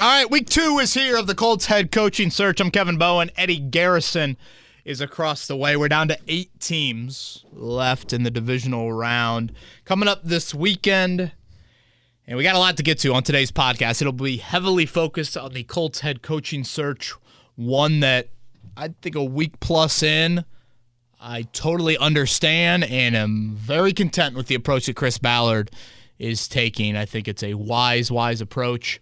All right, week two is here of the Colts head coaching search. I'm Kevin Bowen. Eddie Garrison is across the way. We're down to eight teams left in the divisional round. Coming up this weekend, and we got a lot to get to on today's podcast. It'll be heavily focused on the Colts head coaching search, one that I think a week plus in, I totally understand and am very content with the approach that Chris Ballard is taking. I think it's a wise, wise approach.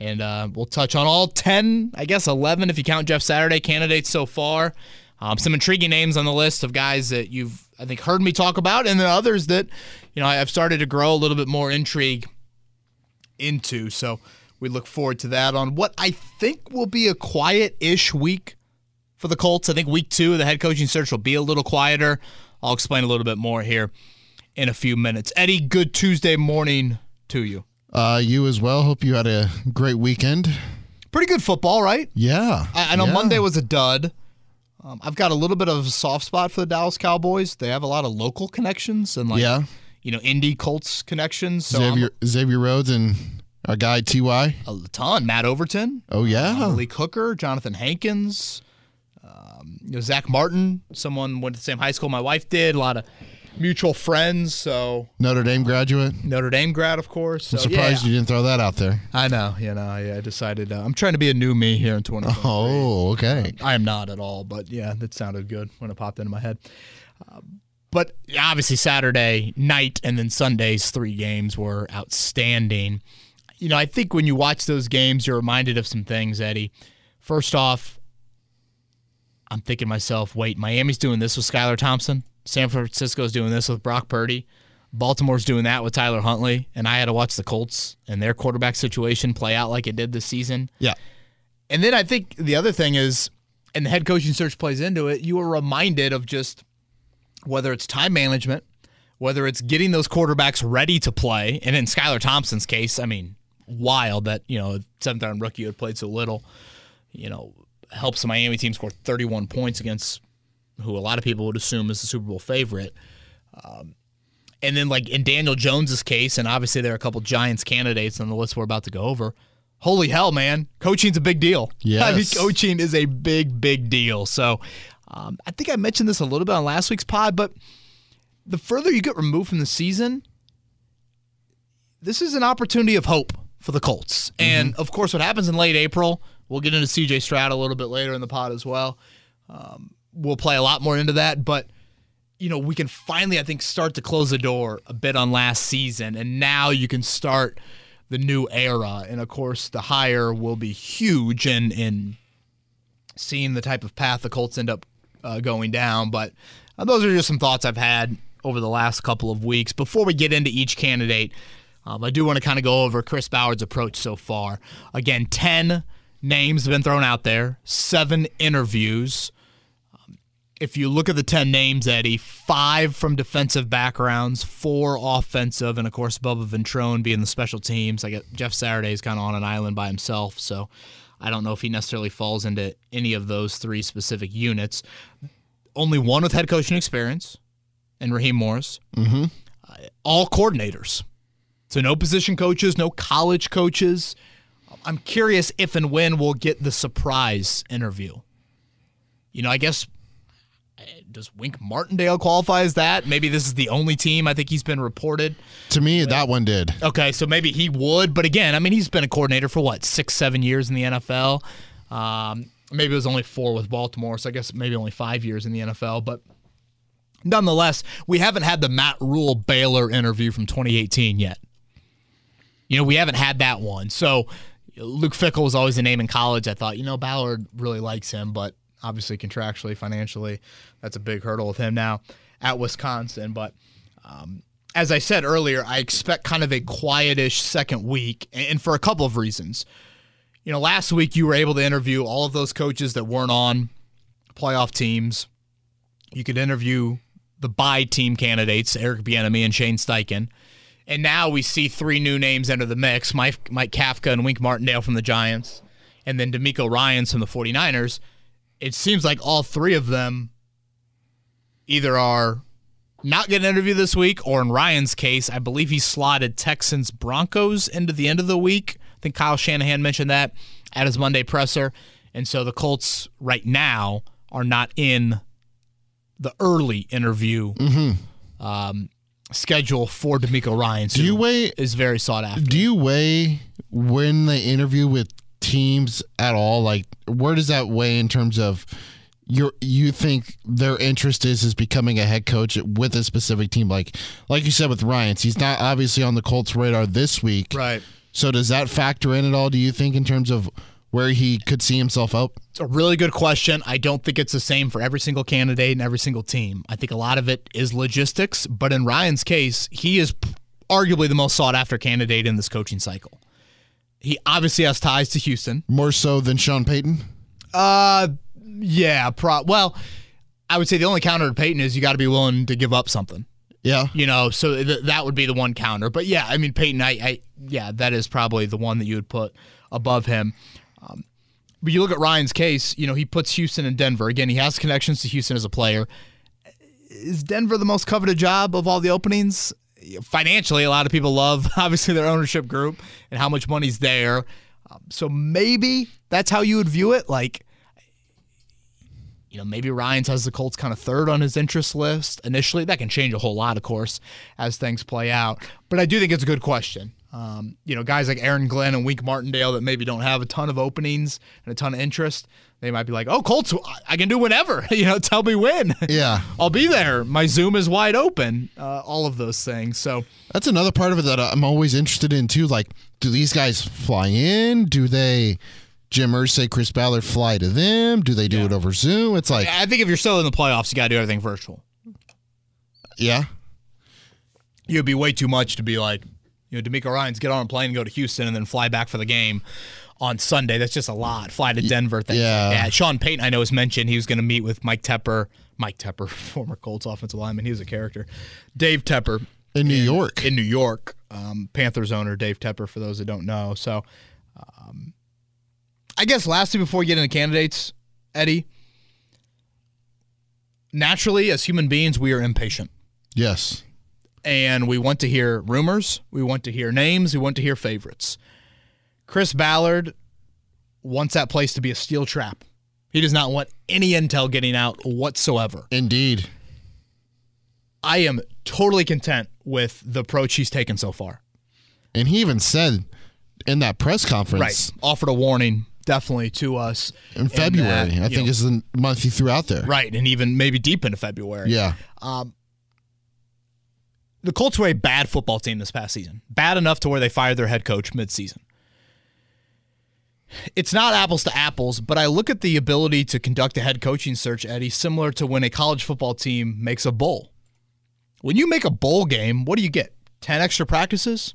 And uh, we'll touch on all 10, I guess 11 if you count Jeff Saturday candidates so far. Um, some intriguing names on the list of guys that you've, I think, heard me talk about, and then others that, you know, I've started to grow a little bit more intrigue into. So we look forward to that on what I think will be a quiet ish week for the Colts. I think week two, of the head coaching search will be a little quieter. I'll explain a little bit more here in a few minutes. Eddie, good Tuesday morning to you. Uh, you as well. Hope you had a great weekend. Pretty good football, right? Yeah. I, I know yeah. Monday was a dud. Um, I've got a little bit of a soft spot for the Dallas Cowboys. They have a lot of local connections and like Yeah. you know indie Colts connections. So Xavier Xavier Rhodes and our guy Ty. a, a ton. Matt Overton, Oh yeah. Malik Hooker, Jonathan Hankins, um, you know Zack Martin. Someone went to the same high school my wife did. A lot of mutual friends. So Notre Dame graduate. Notre Dame grad, of course. I'm surprised yeah. you didn't throw that out there. I know. You know. I, I decided uh, I'm trying to be a new me here in 2023. Oh, okay. I am not at all, but yeah, that sounded good when it popped into my head. Uh, but obviously, Saturday night and then Sunday's three games were outstanding. You know, I think when you watch those games, you're reminded of some things, Eddie. First off, I'm thinking to myself, wait, Miami's doing this with Skylar Thompson. San Francisco's doing this with Brock Purdy. Baltimore's doing that with Tyler Huntley. And I had to watch the Colts and their quarterback situation play out like it did this season. Yeah. And then I think the other thing is, and the head coaching search plays into it, you are reminded of just whether it's time management, whether it's getting those quarterbacks ready to play. And in Skylar Thompson's case, I mean, wild that, you know, seventh round rookie who had played so little, you know, helps the Miami team score 31 points against who a lot of people would assume is the Super Bowl favorite. Um, and then, like in Daniel Jones's case, and obviously there are a couple Giants candidates on the list we're about to go over. Holy hell, man! Coaching's a big deal. I mean, coaching is a big, big deal. So, um, I think I mentioned this a little bit on last week's pod, but the further you get removed from the season, this is an opportunity of hope for the Colts. And of course, what happens in late April, we'll get into CJ Stroud a little bit later in the pod as well. Um, we'll play a lot more into that, but you know, we can finally, I think, start to close the door a bit on last season, and now you can start the new era. And of course, the hire will be huge in in seeing the type of path the Colts end up uh, going down. But uh, those are just some thoughts I've had over the last couple of weeks. Before we get into each candidate, um, I do want to kind of go over Chris Ballard's approach so far. Again, 10 names have been thrown out there, seven interviews. If you look at the 10 names, Eddie, five from defensive backgrounds, four offensive, and of course, Bubba Ventrone being the special teams. I get Jeff Saturday is kind of on an island by himself, so I don't know if he necessarily falls into any of those three specific units. Only one with head coaching experience, and Raheem Morris. Mm-hmm. All coordinators. So no position coaches, no college coaches. I'm curious if and when we'll get the surprise interview. You know, I guess uh, does Wink Martindale qualify as that? Maybe this is the only team I think he's been reported. To me, that one did. Okay, so maybe he would, but again, I mean, he's been a coordinator for what six, seven years in the NFL. Um, maybe it was only four with Baltimore, so I guess maybe only five years in the NFL. But nonetheless, we haven't had the Matt Rhule Baylor interview from 2018 yet. You know, we haven't had that one. So Luke Fickell was always a name in college. I thought, you know, Ballard really likes him, but obviously contractually, financially, that's a big hurdle with him now at Wisconsin. But um, as I said earlier, I expect kind of a quietish second week, and for a couple of reasons. You know, last week you were able to interview all of those coaches that weren't on playoff teams. You could interview the bye team candidates, Eric Bieniemy and Shane Steichen. And now we see three new names enter the mix Mike, Mike Kafka and Wink Martindale from the Giants, and then DeMeco Ryans from the 49ers. It seems like all three of them either are not getting an interview this week, or in Ryan's case, I believe he slotted Texans Broncos into the end of the week. I think Kyle Shanahan mentioned that at his Monday presser. And so the Colts right now are not in the early interview um, schedule for DeMeco Ryan. Do you weigh is very sought after. do you weigh when they interview with teams at all? Like where does that weigh in terms of your you think their interest is is becoming a head coach with a specific team? Like like you said with Ryan's, he's not obviously on the Colts radar this week. Right. So does that factor in at all, do you think, in terms of where he could see himself out? It's a really good question. I don't think it's the same for every single candidate and every single team. I think a lot of it is logistics, but in Ryan's case, he is arguably the most sought after candidate in this coaching cycle. He obviously has ties to Houston. More so than Sean Payton? Uh, yeah, pro- well, I would say the only counter to Peyton is you got to be willing to give up something. Yeah. You know, so th- that would be the one counter. But yeah, I mean Peyton, I, I yeah, that is probably the one that you would put above him. Um, but you look at Ryan's case, you know, he puts Houston and Denver. Again, he has connections to Houston as a player. Is Denver the most coveted job of all the openings? Financially, a lot of people love obviously their ownership group and how much money's there. Um, so maybe that's how you would view it. Like, you know, maybe Ryan's has the Colts kind of third on his interest list initially. That can change a whole lot, of course, as things play out. But I do think it's a good question. Um, you know, guys like Aaron Glenn and Wink Martindale that maybe don't have a ton of openings and a ton of interest, they might be like, "Oh, Colts, I can do whatever. you know, tell me when. Yeah. I'll be there. My Zoom is wide open. Uh, all of those things. So That's another part of it that I'm always interested in too. Like, do these guys fly in? Do they, Jim Irsay, Chris Ballard fly to them? Do they do it over Zoom? It's like, I think if you're still in the playoffs, you got to do everything virtual. yeah, you'd be way too much to be like, you know, DeMeco Ryan's get on a plane and go to Houston and then fly back for the game on Sunday. That's just a lot. Fly to Denver. Things yeah. that. Sean Payton, I know, has mentioned he was going to meet with Mike Tepper. Mike Tepper, former Colts offensive lineman. He was a character. Dave Tepper in New York. in New York. Um, Panthers owner Dave Tepper, for those that don't know. So, um, I guess lastly, before we get into candidates, Eddie, naturally, as human beings, we are impatient yes. and we want to hear rumors, we want to hear names, we want to hear favorites. Chris Ballard wants that place to be a steel trap. He does not want any intel getting out whatsoever. Indeed. I am totally content with the approach he's taken so far. And he even said in that press conference Right. Offered a warning definitely to us in February, that, I think know, is the month he threw out there. right, and even maybe deep into February. Yeah. Um, the Colts were a bad football team this past season. Bad enough to where they fired their head coach midseason. It's not apples to apples, but I look at the ability to conduct a head coaching search, Eddie, similar to when a college football team makes a bowl. When you make a bowl game, what do you get? 10 extra practices?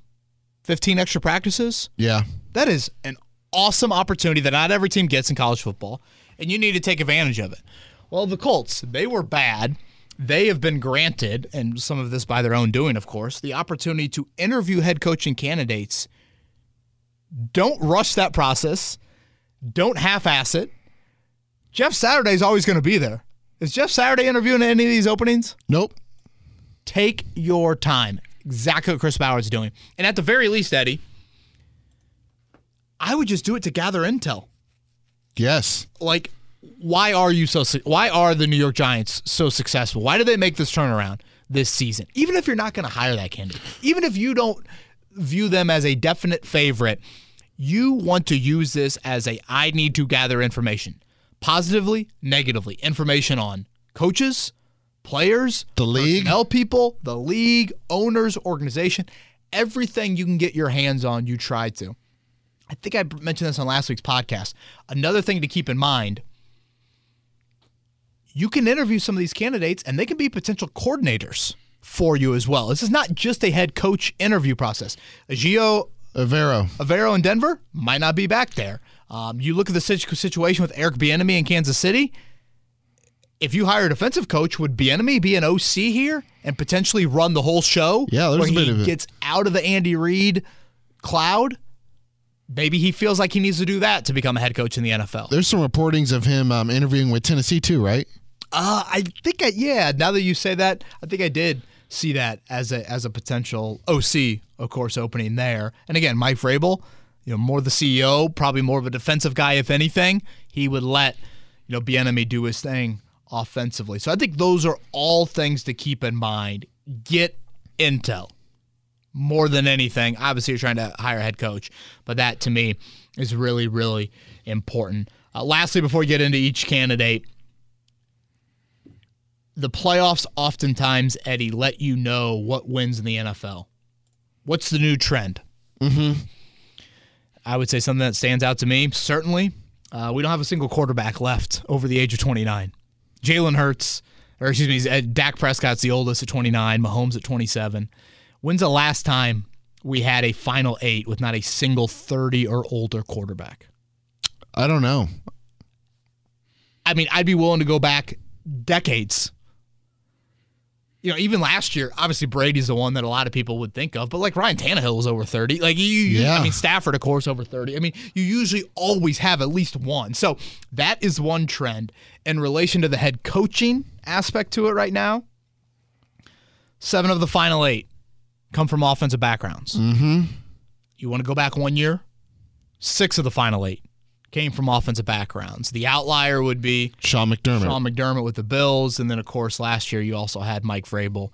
15 extra practices? Yeah. That is an awesome opportunity that not every team gets in college football, and you need to take advantage of it. Well, the Colts, they were bad. They have been granted, and some of this by their own doing, of course, the opportunity to interview head coaching candidates. Don't rush that process. Don't half ass it. Jeff Saturday's always going to be there. Is Jeff Saturday interviewing any of these openings? Nope. Take your time. Exactly what Chris Ballard's doing. And at the very least, Eddie, I would just do it to gather intel. Yes. Like, why are you so? Why are the New York Giants so successful? Why do they make this turnaround this season? Even if you're not going to hire that candidate, even if you don't view them as a definite favorite, you want to use this as a I need to gather information, positively, negatively, information on coaches, players, The league. personnel people, the league, owners, organization, everything you can get your hands on, you try to. I think I mentioned this on last week's podcast. Another thing to keep in mind you can interview some of these candidates and they can be potential coordinators for you as well. This is not just a head coach interview process. Gio Evero. Evero in Denver might not be back there. Um, you look at the situation with Eric Bieniemy in Kansas City. If you hire a defensive coach, would Bieniemy be an OC here and potentially run the whole show? Yeah, there's where a bit of it. gets out of the Andy Reid cloud. Maybe he feels like he needs to do that to become a head coach in the NFL. There's some reportings of him um, interviewing with Tennessee too, right? Uh, I think I yeah. Now that you say that, I think I did see that as a as a potential OC, of course, opening there. And again, Mike Vrabel, you know, more the CEO, probably more of a defensive guy, if anything. He would let, you know, Bieniemy do his thing offensively. So I think those are all things to keep in mind. Get intel more than anything. Obviously, you're trying to hire a head coach, but that to me is really, really important. Uh, lastly, before we get into each candidate, the playoffs oftentimes, Eddie, let you know what wins in the NFL. What's the new trend? Mm-hmm. I would say something that stands out to me, certainly. Uh, we don't have a single quarterback left over the age of 29. Jalen Hurts, or excuse me, Dak Prescott's the oldest at 29, Mahomes at 27. When's the last time we had a final eight with not a single 30 or older quarterback? I don't know. I mean, I'd be willing to go back decades. You know, even last year, obviously Brady's the one that a lot of people would think of, but like Ryan Tannehill was over 30. Like you, Yeah. I mean Stafford, of course, over 30. I mean, you usually always have at least one. So that is one trend. In relation to the head coaching aspect to it right now, seven of the final eight come from offensive backgrounds. Mm-hmm. You want to go back one year? Six of the final eight came from offensive backgrounds. The outlier would be Sean McDermott. Sean McDermott with the Bills, and then of course last year you also had Mike Vrabel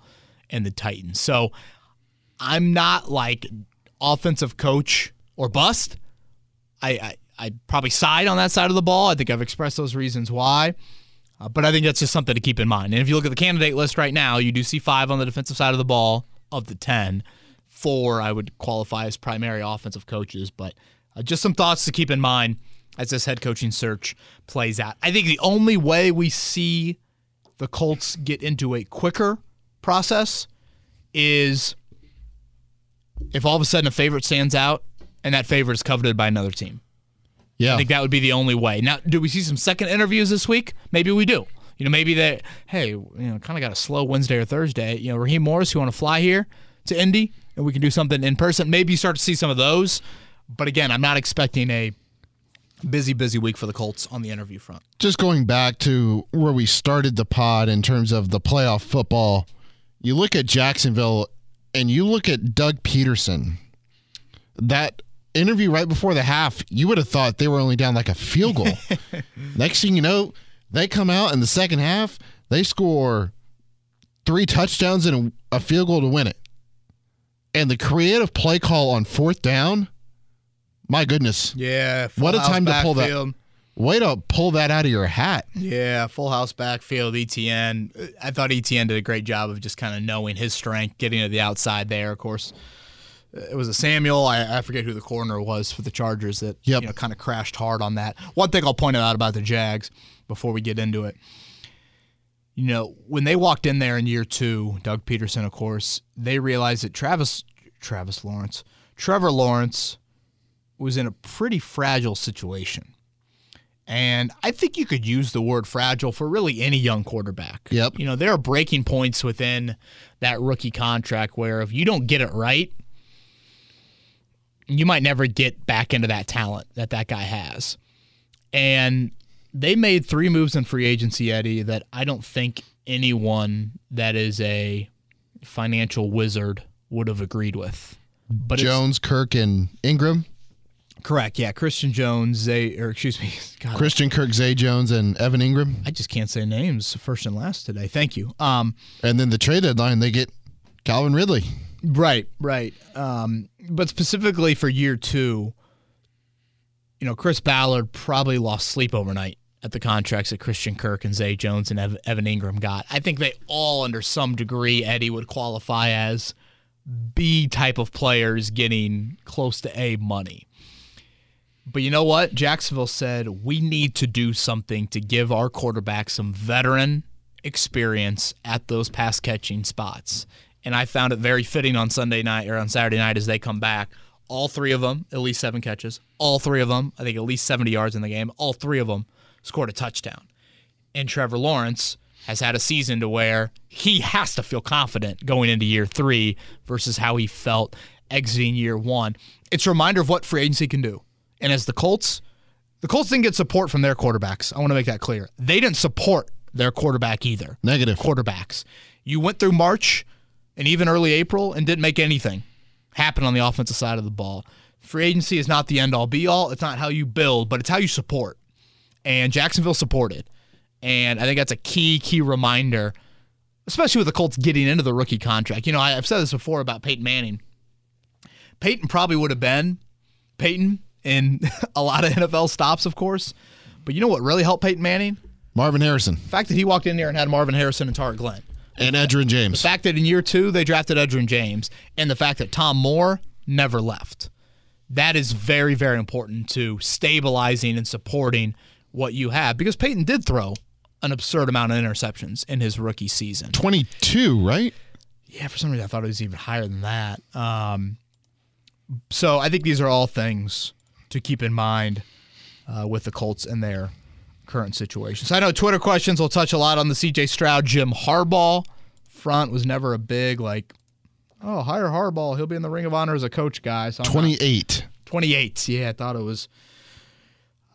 and the Titans. So I'm not like offensive coach or bust. I I, I probably side on that side of the ball. I think I've expressed those reasons why. Uh, but I think that's just something to keep in mind. And if you look at the candidate list right now, you do see five on the defensive side of the ball of the 10. Four I would qualify as primary offensive coaches. But uh, just some thoughts to keep in mind as this head coaching search plays out. I think the only way we see the Colts get into a quicker process is if all of a sudden a favorite stands out and that favorite is coveted by another team. yeah. I think that would be the only way. Now, do we see some second interviews this week? Maybe we do. You know, maybe they, hey, you know, kind of got a slow Wednesday or Thursday. You know, Raheem Morris, you want to fly here to Indy and we can do something in person. Maybe you start to see some of those. But again, I'm not expecting a busy, busy week for the Colts on the interview front. just going back to where we started the pod in terms of the playoff football, you look at Jacksonville and you look at Doug Pederson. That interview right before the half, you would have thought they were only down like a field goal. Next thing you know, they come out in the second half, they score three touchdowns and a, field goal to win it. And the creative play call on fourth down, my goodness. Yeah. What a time to pull that. Way to pull that out of your hat. Yeah, full house backfield, ETN. I thought ETN did a great job of just kind of knowing his strength, getting to the outside there. Of course, it was a Samuel. I, I forget who the corner was for the Chargers that Yep. you know kind of crashed hard on that. One thing I'll point out about the Jags before we get into it. You know, when they walked in there in year two, Doug Pederson, of course, they realized that Travis Travis Lawrence, Trevor Lawrence was in a pretty fragile situation. And I think you could use the word fragile for really any young quarterback. Yep. You know, there are breaking points within that rookie contract where if you don't get it right, you might never get back into that talent that that guy has. And they made three moves in free agency, Eddie, that I don't think anyone that is a financial wizard would have agreed with. But Jones, Kirk, and Engram. Correct, yeah, Christian Jones, Zay, or excuse me, God, Christian Kirk, Zay Jones, and Evan Engram. I just can't say names first and last today. Thank you. Um, And then the trade deadline, they get Calvin Ridley. right, right. Um, but specifically for year two, you know, Chris Ballard probably lost sleep overnight at the contracts that Christian Kirk and Zay Jones and Ev- Evan Engram got. I think they all, under some degree, Eddie would qualify as B type of players getting close to A money. But you know what? Jacksonville said we need to do something to give our quarterback some veteran experience at those pass catching spots. And I found it very fitting on Sunday night or on Saturday night as they come back. All three of them, at least seven catches. All three of them, I think at least 70 yards in the game. All three of them scored a touchdown. And Trevor Lawrence has had a season to where he has to feel confident going into year three versus how he felt exiting year one. It's a reminder of what free agency can do. And as the Colts, the Colts didn't get support from their quarterbacks. I want to make that clear. They didn't support their quarterback either. Negative. Quarterbacks. You went through March and even early April and didn't make anything happen on the offensive side of the ball. free agency is not the end all be all. It's not how you build, but it's how you support. And Jacksonville supported. And I think that's a key, key reminder, especially with the Colts getting into the rookie contract. You know, I've said this before about Peyton Manning. Peyton probably would have been Peyton in a lot of NFL stops, of course. But you know what really helped Peyton Manning? Marvin Harrison. The fact that he walked in there and had Marvin Harrison and Tarik Glenn. And Edgerrin James. The fact that in year two they drafted Edgerrin James, and the fact that Tom Moore never left. That is very, very important to stabilizing and supporting what you have because Peyton did throw an absurd amount of interceptions in his rookie season. 22, right? Yeah, for some reason I thought it was even higher than that. Um, so I think these are all things to keep in mind uh, with the Colts and their current situation. So I know Twitter questions will touch a lot on the CJ Stroud, Jim Harbaugh front was never a big like, oh hire Harbaugh, he'll be in the Ring of Honor as a coach guy. So I'm not- 28. 28. Yeah, I thought it was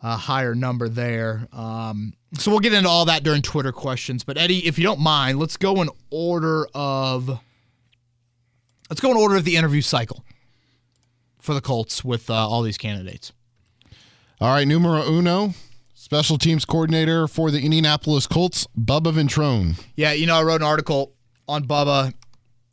a higher number there. Um, so we'll get into all that during Twitter questions. But Eddie, if you don't mind, let's go in order of let's go in order of the interview cycle for the Colts with uh, all these candidates. All right, numero uno, special teams coordinator for the Indianapolis Colts, Bubba Ventrone. Yeah, you know, I wrote an article on Bubba.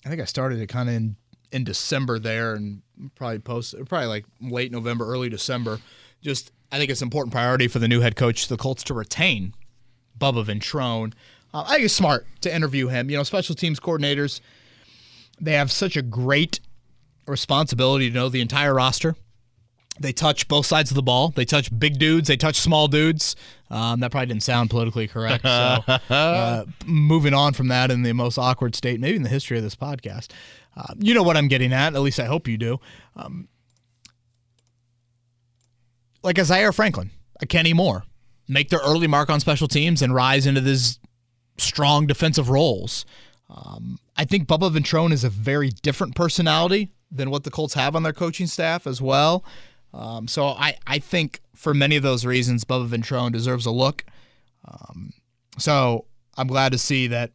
I think I started it kind of in in December there, and probably post probably like late November, early December. Just I think it's an important priority for the new head coach, the Colts, to retain Bubba Ventrone. Uh, I think it's smart to interview him. You know, special teams coordinators they have such a great responsibility to know the entire roster. They touch both sides of the ball. They touch big dudes. They touch small dudes. Um, that probably didn't sound politically correct. So, uh, moving on from that in the most awkward state, maybe in the history of this podcast. Uh, you know what I'm getting at. At least I hope you do. Um, like a Zaire Franklin, a Kenny Moore, make their early mark on special teams and rise into these strong defensive roles. Um, I think Bubba Ventrone is a very different personality than what the Colts have on their coaching staff as well. Um, so I, I think for many of those reasons, Bubba Ventrone deserves a look. Um, so I'm glad to see that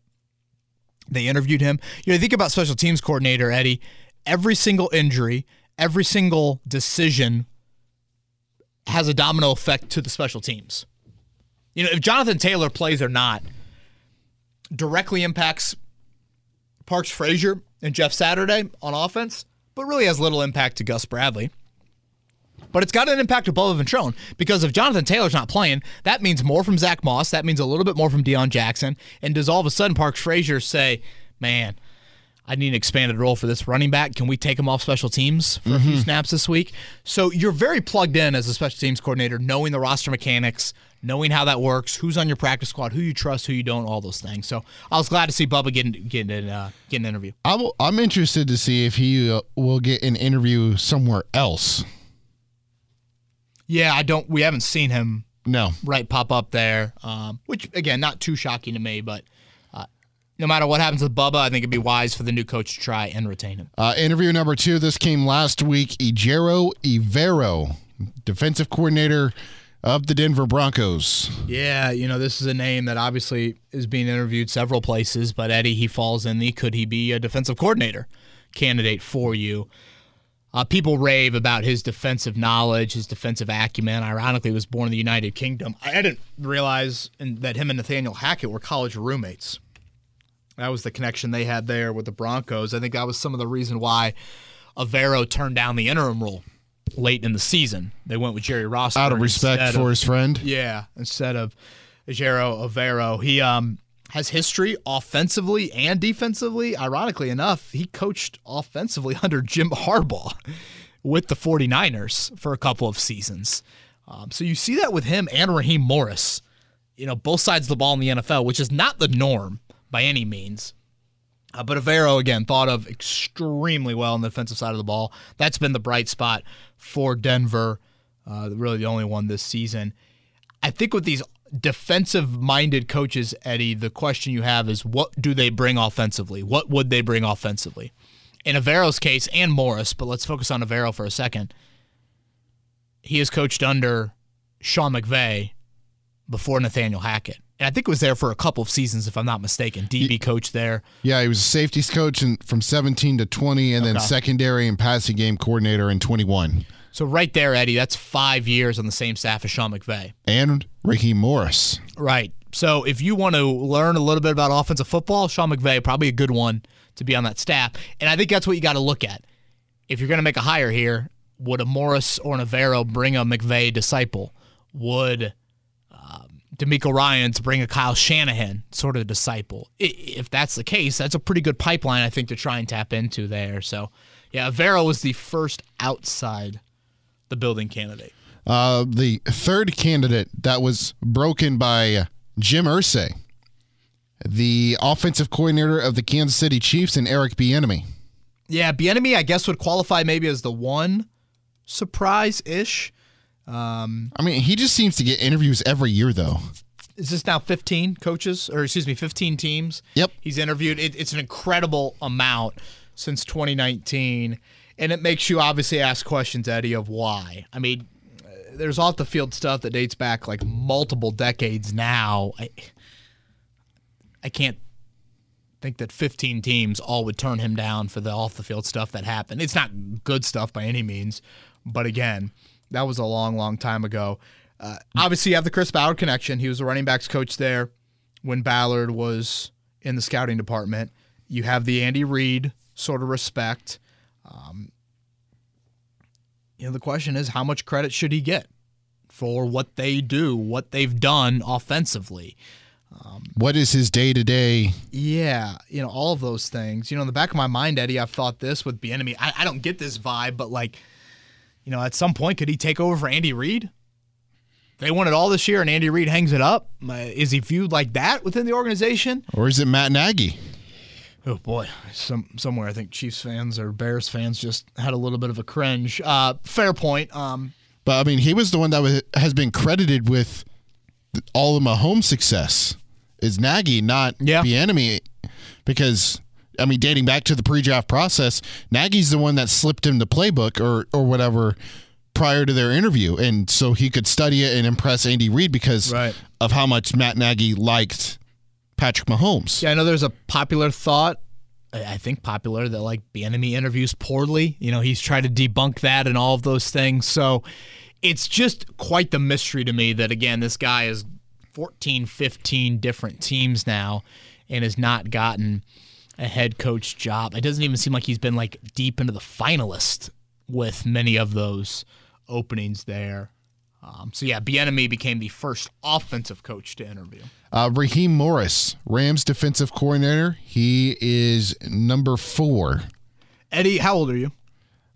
they interviewed him. You know, think about special teams coordinator Eddie. Every single injury, every single decision has a domino effect to the special teams. You know, if Jonathan Taylor plays or not, directly impacts Parks Frazier and Jeff Saturday on offense, but really has little impact to Gus Bradley. But it's got an impact to Bubba Ventrone because if Jonathan Taylor's not playing, that means more from Zack Moss. That means a little bit more from Deon Jackson. And does all of a sudden Parks Frazier say, man, I need an expanded role for this running back. Can we take him off special teams for a few snaps this week? So you're very plugged in as a special teams coordinator, knowing the roster mechanics, knowing how that works, who's on your practice squad, who you trust, who you don't, all those things. So I was glad to see Bubba getting getting uh, get an interview. I will, I'm interested to see if he uh, will get an interview somewhere else. Yeah, I don't. We haven't seen him No. right pop up there, um, which again not too shocking to me, but. No matter what happens with Bubba, I think it'd be wise for the new coach to try and retain him. Uh, interview number two. This came last week. Ejiro Evero, defensive coordinator of the Denver Broncos. Yeah, you know, this is a name that obviously is being interviewed several places, but Eddie, he falls in the could he be a defensive coordinator candidate for you? Uh, people rave about his defensive knowledge, his defensive acumen. Ironically, he was born in the United Kingdom. I didn't realize in, that him and Nathaniel Hackett were college roommates. That was the connection they had there with the Broncos. I think that was some of the reason why Evero turned down the interim role late in the season. They went with Jerry Ross Out of respect for his friend. yeah, instead of Jero Evero. He um has history offensively and defensively. Ironically enough, he coached offensively under Jim Harbaugh with the 49ers for a couple of seasons. Um, so you see that with him and Raheem Morris, you know, both sides of the ball in the NFL, which is not the norm by any means. Uh, but Evero, again, thought of extremely well on the defensive side of the ball. That's been the bright spot for Denver, uh, really the only one this season. I think with these defensive minded coaches, Eddie, the question you have is what do they bring offensively? What would they bring offensively? In Evero's case and Morris, but let's focus on Avero for a second. He has coached under Sean McVay before Nathaniel Hackett. And I think it was there for a couple of seasons, if I'm not mistaken. DB coach there. Yeah, he was a safeties coach in, from 17 to 20, and then secondary and passing game coordinator in 21. So right there, Eddie, that's five years on the same staff as Sean McVay. And Raheem Morris. Right. So if you want to learn a little bit about offensive football, Sean McVay probably a good one to be on that staff. And I think that's what you got to look at. If you're going to make a hire here, would a Morris or an Evero bring a McVay disciple? Would um, DeMeco to bring a Kyle Shanahan sort of disciple? If that's the case, that's a pretty good pipeline, I think, to try and tap into there. So, yeah, Evero was the first outside the building candidate. Uh, the third candidate that was broken by Jim Irsay, the offensive coordinator of the Kansas City Chiefs, and Eric Bieniemy. Yeah, Bieniemy, I guess, would qualify maybe as the one surprise ish. Um, I mean, he just seems to get interviews every year, though. Is this now 15 coaches, or excuse me, 15 teams? Yep. He's interviewed. It, it's an incredible amount since 2019. And it makes you obviously ask questions, Eddie, of why. I mean, there's off the field stuff that dates back like multiple decades now. I, I can't think that 15 teams all would turn him down for the off the field stuff that happened. It's not good stuff by any means, but again, that was a long, long time ago. Uh, obviously, you have the Chris Ballard connection. He was the running backs coach there when Ballard was in the scouting department. You have the Andy Reid sort of respect. Um, you know, the question is how much credit should he get for what they do, what they've done offensively? Um, what is his day to day? Yeah, you know, all of those things. You know, in the back of my mind, Eddie, I've thought this with Bieniemy. I, I don't get this vibe, but like, you know, at some point, could he take over for Andy Reid? They won it all this year, and Andy Reid hangs it up. Is he viewed like that within the organization, or is it Matt Nagy? Oh boy, some somewhere I think Chiefs fans or Bears fans just had a little bit of a cringe. Uh, fair point. Um, but I mean, he was the one that was, has been credited with all of Mahomes' success. Is Nagy, not yeah. enemy? because I mean, dating back to the pre-draft process, Nagy's the one that slipped him the playbook or or whatever prior to their interview, and so he could study it and impress Andy Reid because right. of how much Matt Nagy liked Patrick Mahomes. Yeah, I know there's a popular thought. I think popular that like Bieniemy interviews poorly. You know, he's tried to debunk that and all of those things. So it's just quite the mystery to me that again this guy is 14, 15 different teams now and has not gotten a head coach job. It doesn't even seem like he's been like deep into the finalist with many of those openings there. Um, so yeah, Bieniemy became the first offensive coach to interview. Uh, Raheem Morris, Rams defensive coordinator. He is number four. Eddie, how old are you?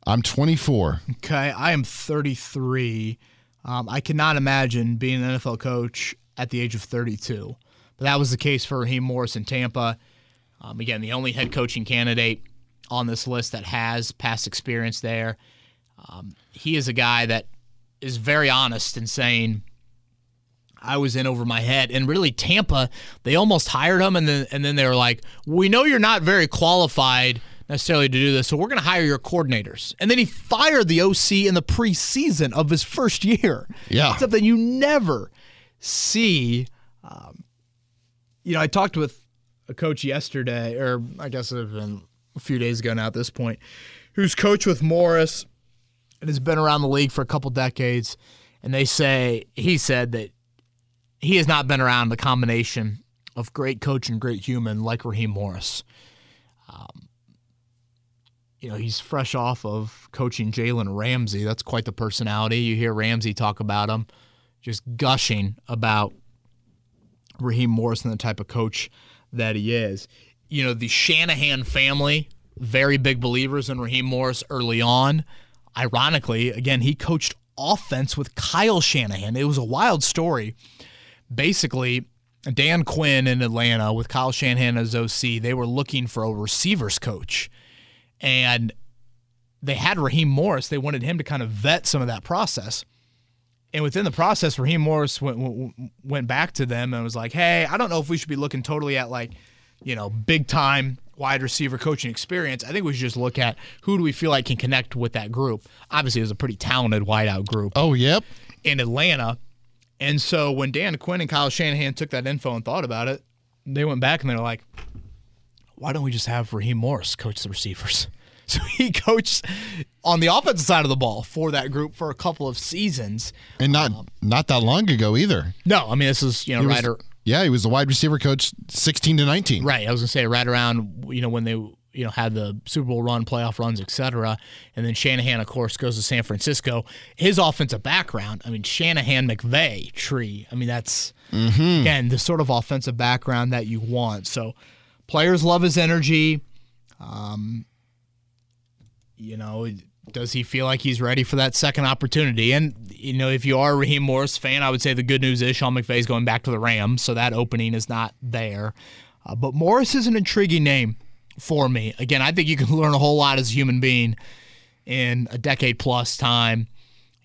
I'm 24. Okay, I am 33. Um, I cannot imagine being an NFL coach at the age of 32. But that was the case for Raheem Morris in Tampa. Um, again, the only head coaching candidate on this list that has past experience there. Um, he is a guy that is very honest in saying, I was in over my head. And really, Tampa, they almost hired him, and then and then they were like, "We know you're not very qualified necessarily to do this, so we're going to hire your coordinators." And then he fired the OC in the preseason of his first year. Yeah, something you never see. Um, you know, I talked with a coach yesterday, or I guess it has been a few days ago now at this point, who's coached with Morris and has been around the league for a couple decades. And they say he said that he has not been around the combination of great coach and great human like Raheem Morris. Um, you know, he's fresh off of coaching Jalen Ramsey. That's quite the personality. You hear Ramsey talk about him, just gushing about Raheem Morris and the type of coach that he is. You know, the Shanahan family, very big believers in Raheem Morris early on. Ironically, again, he coached offense with Kyle Shanahan. It was a wild story basically Dan Quinn in Atlanta with Kyle Shanahan as OC, they were looking for a receivers coach. And they had Raheem Morris. They wanted him to kind of vet some of that process. And within the process, Raheem Morris went, went back to them and was like, hey, I don't know if we should be looking totally at like, you know, big time wide receiver coaching experience. I think we should just look at who do we feel like can connect with that group. Obviously, it was a pretty talented wideout group. Oh, yep. In Atlanta. And so when Dan Quinn and Kyle Shanahan took that info and thought about it, they went back and they're like, why don't we just have Raheem Morris coach the receivers? So he coached on the offensive side of the ball for that group for a couple of seasons. And not not that long ago either. No, I mean this is you know He was- right or, yeah, he was the wide receiver coach 16 to 19. right. I was gonna say right around you know when they you know had the Super Bowl run, playoff runs, etc. And then Shanahan, of course, goes to San Francisco. His offensive background, I mean Shanahan McVay tree. I mean that's again the sort of offensive background that you want. So players love his energy. Um, you know, does he feel like he's ready for that second opportunity? And you know, if you are a Raheem Morris fan, I would say the good news is Sean McVay's going back to the Rams, so that opening is not there. Uh, but Morris is an intriguing name for me. Again, I think you can learn a whole lot as a human being in a decade plus time,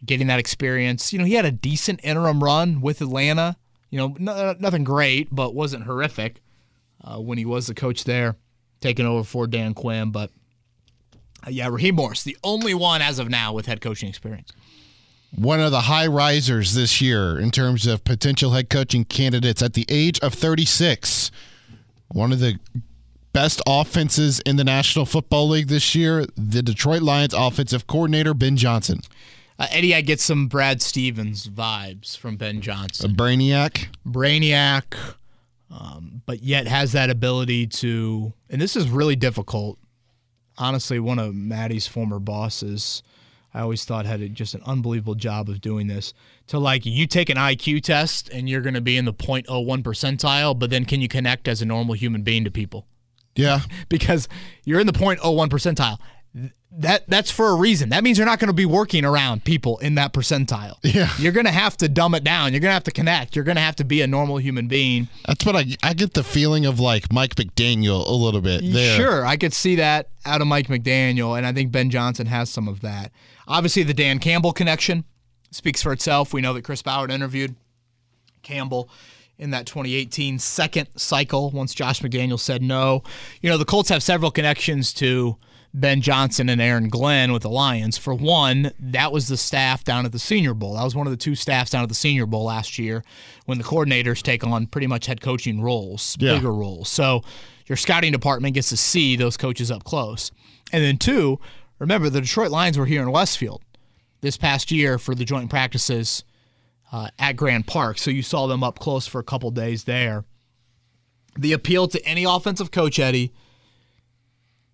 getting that experience. You know, he had a decent interim run with Atlanta. You know, no, nothing great, but wasn't horrific uh, when he was the coach there, taking over for Dan Quinn. But yeah, Raheem Morris, the only one as of now with head coaching experience. One of the high risers this year in terms of potential head coaching candidates at the age of 36. One of the best offenses in the National Football League this year, the Detroit Lions offensive coordinator, Ben Johnson. Uh, Eddie, I get some Brad Stevens vibes from Ben Johnson. A brainiac. Brainiac, um, but yet has that ability to, and this is really difficult. Honestly, one of Maddie's former bosses, I always thought had just an unbelievable job of doing this. To like, you take an IQ test and you're going to be in the 0.01 percentile, but then can you connect as a normal human being to people? Yeah. because you're in the 0.01 percentile. Th- That that's for a reason. That means you're not going to be working around people in that percentile. Yeah. You're going to have to dumb it down. You're going to have to connect. You're going to have to be a normal human being. That's what I I get the feeling of like Mike McDaniel a little bit there. Sure, I could see that out of Mike McDaniel, and I think Ben Johnson has some of that. Obviously, the Dan Campbell connection speaks for itself. We know that Chris Ballard interviewed Campbell in that 2018 second cycle once Josh McDaniel said no. You know, the Colts have several connections to Ben Johnson and Aaron Glenn with the Lions. For one, that was the staff down at the Senior Bowl. That was one of the two staffs down at the Senior Bowl last year when the coordinators take on pretty much head coaching roles, Yeah. bigger roles. So your scouting department gets to see those coaches up close. And then two, remember the Detroit Lions were here in Westfield this past year for the joint practices uh, at Grand Park. So you saw them up close for a couple days there. The appeal to any offensive coach, Eddie,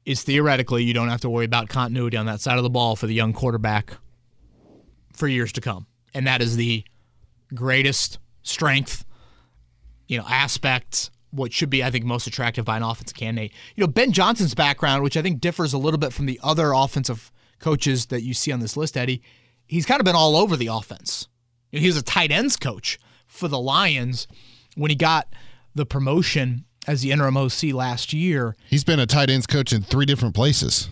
is theoretically you don't have to worry about continuity on that side of the ball for the young quarterback for years to come. And that is the greatest strength, you know, aspect, what should be, I think, most attractive by an offensive candidate. You know, Ben Johnson's background, which I think differs a little bit from the other offensive coaches that you see on this list, Eddie, he's kind of been all over the offense. You know, he was a tight ends coach for the Lions when he got the promotion as the interim OC last year. He's been a tight ends coach in three different places.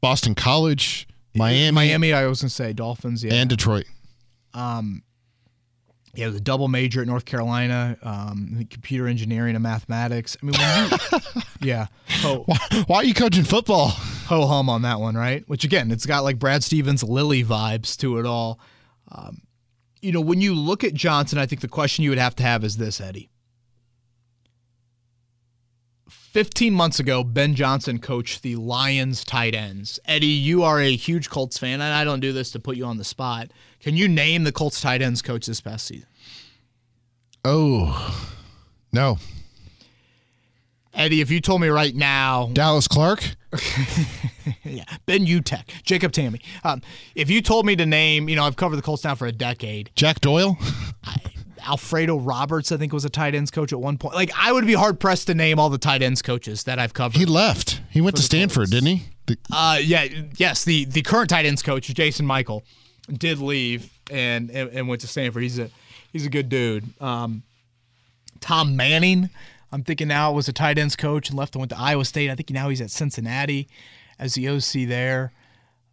Boston College, Miami, Miami, I was going to say Dolphins, yeah. and Detroit. Um, He was a double major at North Carolina, um, computer engineering and mathematics. I mean, when you, yeah, ho, Why are you coaching football? ho hum on that one, right? Which again, it's got like Brad Stevens, Lily vibes to it all. Um, you know, when you look at Johnson, I think the question you would have to have is this, Eddie. 15 months ago, Ben Johnson coached the Lions tight ends. Eddie, you are a huge Colts fan, and I don't do this to put you on the spot. Can you name the Colts tight ends coach this past season? Oh, no. Eddie, if you told me right now, Dallas Clark? yeah, Ben Utecht, Jacob Tamme. Um, if you told me to name, you know, I've covered the Colts now for a decade. Jack Doyle? Alfredo Roberts, I think, was a tight ends coach at one point. Like, I would be hard pressed to name all the tight ends coaches that I've covered. He left. He went to Stanford, didn't he? The- Uh, yeah, yes. The the current tight ends coach, Jason Michael, did leave and and, and went to Stanford. He's a he's a good dude. Um, Tom Manning, I'm thinking now was a tight ends coach and left and went to Iowa State. I think now he's at Cincinnati as the OC there.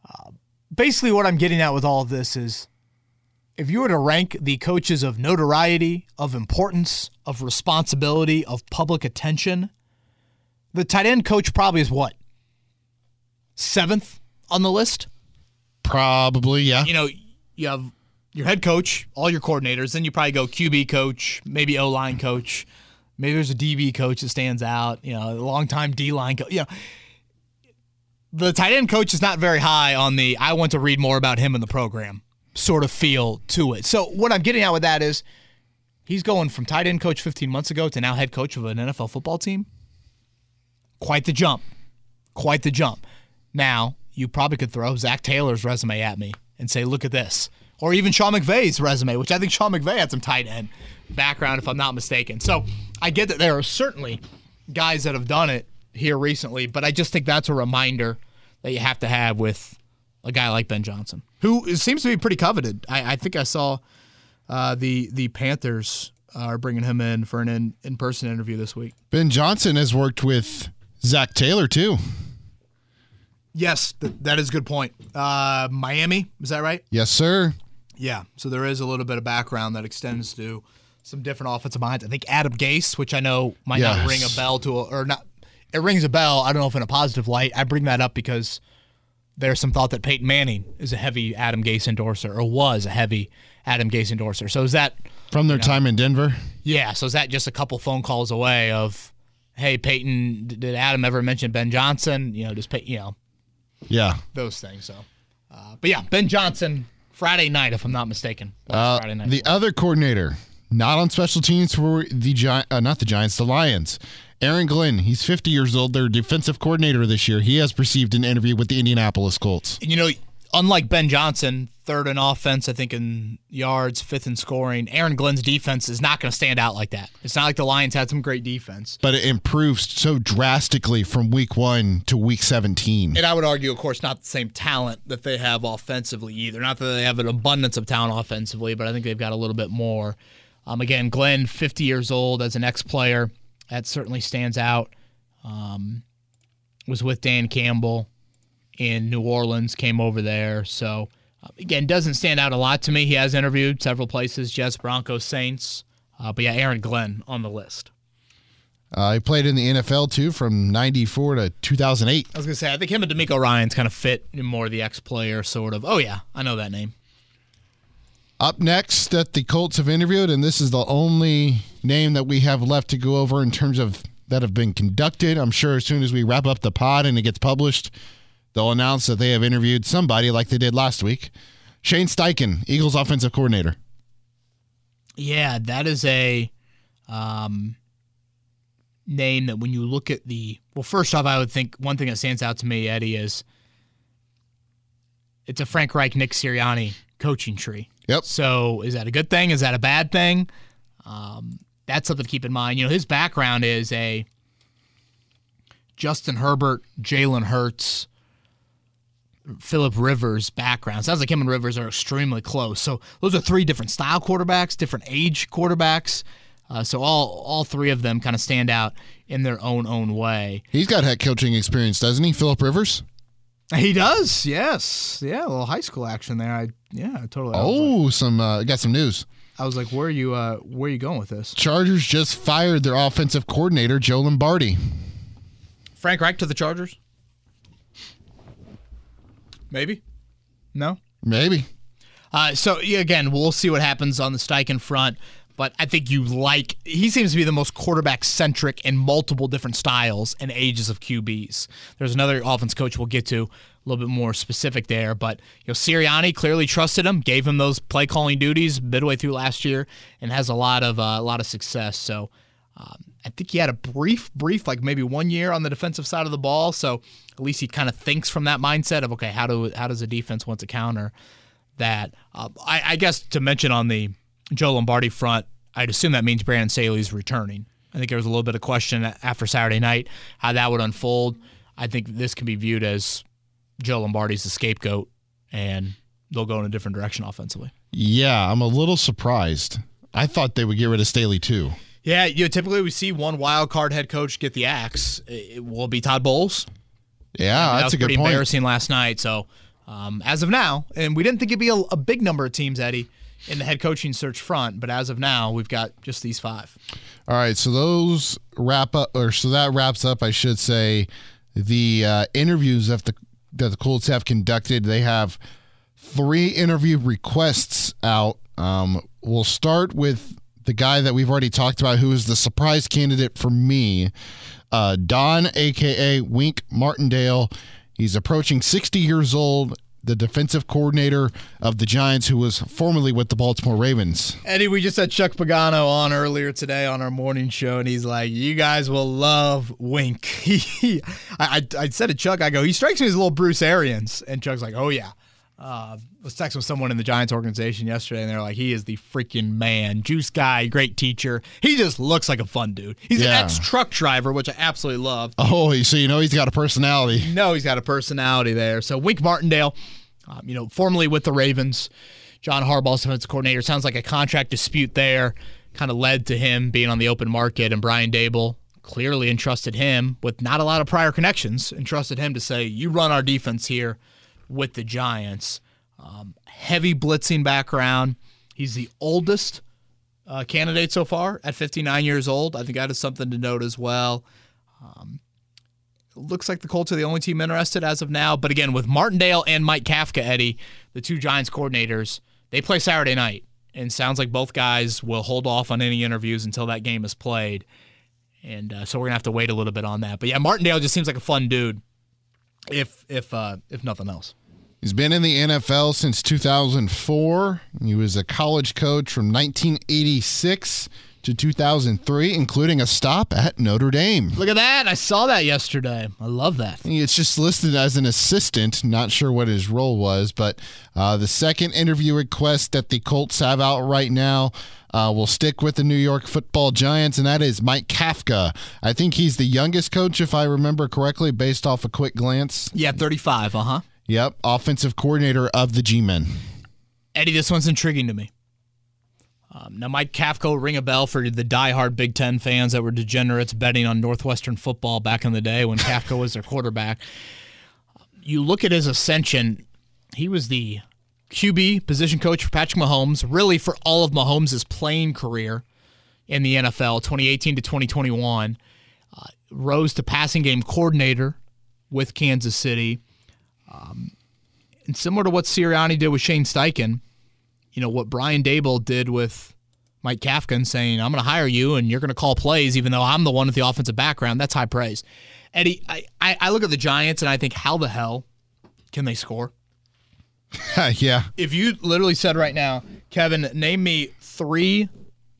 Uh, basically, what I'm getting at with all of this is. If you were to rank the coaches of notoriety, of importance, of responsibility, of public attention, the tight end coach probably is what? Seventh on the list? probably, yeah. you know, you have your head coach, all your coordinators, then you probably go QB coach, maybe O line coach, maybe there's a DB coach that stands out, you know, a long time D line coach, you know. the tight end coach is not very high on the I want to read more about him in the program sort of feel to it. So what I'm getting at with that is he's going from tight end coach 15 months ago to now head coach of an NFL football team. Quite the jump. Quite the jump. Now, you probably could throw Zac Taylor's resume at me and say, look at this. Or even Sean McVay's resume, which I think Sean McVay had some tight end background, if I'm not mistaken. So I get that there are certainly guys that have done it here recently, but I just think that's a reminder that you have to have with a guy like Ben Johnson, who seems to be pretty coveted. I, I think I saw uh, the the Panthers are bringing him in for an in, in person interview this week. Ben Johnson has worked with Zac Taylor too. Yes, th- that is a good point. Uh, Miami, is that right? Yes, sir. Yeah. So there is a little bit of background that extends to some different offensive minds. I think Adam Gase, which I know might not ring a bell to a, or not. It rings a bell. I don't know if in a positive light. I bring that up because there's some thought that Peyton Manning is a heavy Adam Gase endorser or was a heavy Adam Gase endorser. So is that From their time in Denver. yeah? So is that just a couple phone calls away of, hey Peyton, did Adam ever mention Ben Johnson? You know, just Peyton, you know Yeah. those things. So, uh, but yeah, Ben Johnson Friday night, if I'm not mistaken. Uh, Friday night. the other coordinator, not on special teams for the Gi- uh, not the Giants, the Lions. Aaron Glenn, he's 50 years old. Their defensive coordinator this year. He has received an interview with the Indianapolis Colts. you know, unlike Ben Johnson, third in offense, I think in yards, fifth in scoring, Aaron Glenn's defense is not going to stand out like that. It's not like the Lions had some great defense. But it improves so drastically from week one to week 17. And I would argue, of course, not the same talent that they have offensively either. Not that they have an abundance of talent offensively, but I think they've got a little bit more. Um, again, Glenn, 50 years old as an ex player, that certainly stands out. Um, was with Dan Campbell in New Orleans, came over there. So, uh, again, doesn't stand out a lot to me. He has interviewed several places Jets, Broncos, Saints. Uh, but yeah, Aaron Glenn on the list. Uh, he played in the NFL too from 94 to 2008. I was going to say, I think him and DeMeco Ryans kind of fit in more the ex player sort of. Oh, yeah, I know that name. Up next that the Colts have interviewed, and this is the only name that we have left to go over in terms of that have been conducted. I'm sure as soon as we wrap up the pod and it gets published, they'll announce that they have interviewed somebody like they did last week. Shane Steichen, Eagles offensive coordinator. Yeah, that is a um, name that when you look at the well, first off, I would think one thing that stands out to me, Eddie, is it's a Frank Reich, Nick Sirianni coaching tree. Yep. So is that a good thing? Is that a bad thing? Um, that's something to keep in mind. You know, his background is a Justin Herbert, Jalen Hurts, Philip Rivers background. Sounds like him and Rivers are extremely close. So those are three different style quarterbacks, different age quarterbacks. Uh, so all all three of them kind of stand out in their own own way. He's got head coaching experience, doesn't he? Philip Rivers? He does, yes, yeah, a little high school action there. I yeah, totally. I was like, Oh, some uh, got some news. I was like, where are you? Uh, where are you going with this? Chargers just fired their offensive coordinator, Joe Lombardi. Frank Reich to the Chargers? Maybe. No. Maybe. Uh, so yeah, again, we'll see what happens on the Steichen front. But I think you like he seems to be the most quarterback centric in multiple different styles and ages of QBs. There's another offense coach we'll get to a little bit more specific there, but you know Sirianni clearly trusted him, gave him those play calling duties midway through last year, and has a lot of uh, a lot of success. So um, I think he had a brief, brief, like maybe one year on the defensive side of the ball. So at least he kind of thinks from that mindset of okay, how do how does the defense want to counter that? Uh, I, I guess to mention on the Joe Lombardi front, I'd assume that means Brandon Staley's returning. I think there was a little bit of question after Saturday night how that would unfold. I think this can be viewed as Joe Lombardi's the scapegoat, and they'll go in a different direction offensively. Yeah, I'm a little surprised. I thought they would get rid of Staley too. Yeah, you know, typically we see one wild card head coach get the axe. It will be Todd Bowles. Yeah, that that's was a good pretty point. embarrassing last night. So um, as of now, and we didn't think it'd be a, a big number of teams, Eddie, in the head coaching search front, but as of now, we've got just these five. All right, so those wrap up, or so that wraps up, I should say, the uh, interviews that the that the Colts have conducted. They have three interview requests out. Um, we'll start with the guy that we've already talked about, who is the surprise candidate for me, uh, Don, aka Wink Martindale. He's approaching 60 years old, the defensive coordinator of the Giants, who was formerly with the Baltimore Ravens. Eddie, we just had Chuck Pagano on earlier today on our morning show, and he's like, "You guys will love Wink." He, I, I, I said to Chuck, I go, "He strikes me as a little Bruce Arians," and Chuck's like, "Oh yeah." Uh, I was texting with someone in the Giants organization yesterday, and they're like, "He is the freaking man, juice guy, great teacher. He just looks like a fun dude. He's Yeah. an ex truck driver, which I absolutely love. Oh, so you know he's got a personality. No, he's got a personality there. So Wink Martindale, um, you know, formerly with the Ravens, John Harbaugh's defensive coordinator. Sounds like a contract dispute there kind of led to him being on the open market, and Brian Daboll clearly entrusted him with not a lot of prior connections, entrusted him to say, "You run our defense here with the Giants." Um, heavy blitzing background. He's the oldest uh, candidate so far at 59 years old. I think that is something to note as well looks like the Colts are the only team interested as of now. But again, with Martindale and Mike Kafka, Eddie, the two Giants coordinators, they play Saturday night. And sounds like both guys will hold off on any interviews until that game is played. And uh, so we're gonna have to wait a little bit on that. But yeah, Martindale just seems like a fun dude, if if uh, if nothing else. He's been in the NFL since 2004. He was a college coach from 1986 to 2003, including a stop at Notre Dame. Look at that! I saw that yesterday. I love that. It's just listed as an assistant. Not sure what his role was, but uh, the second interview request that the Colts have out right now uh, will stick with the New York Football Giants, and that is Mike Kafka. I think he's the youngest coach, if I remember correctly, based off a quick glance. Yeah, 35. Uh huh. Yep, offensive coordinator of the G-Men. Eddie, this one's intriguing to me. Um, now, Mike Kafka ring a bell for the diehard Big Ten fans that were degenerates betting on Northwestern football back in the day when Kafka was their quarterback. You look at his ascension, he was the QB position coach for Patrick Mahomes, really for all of Mahomes' playing career in the NFL, 2018 to 2021. Uh, rose to passing game coordinator with Kansas City. Um, and similar to what Sirianni did with Shane Steichen, you know, what Brian Daboll did with Mike Kafka saying, I'm going to hire you and you're going to call plays, even though I'm the one with the offensive background. That's high praise. Eddie, I, I, I look at the Giants and I think, how the hell can they score? yeah. If you literally said right now, Kevin, name me three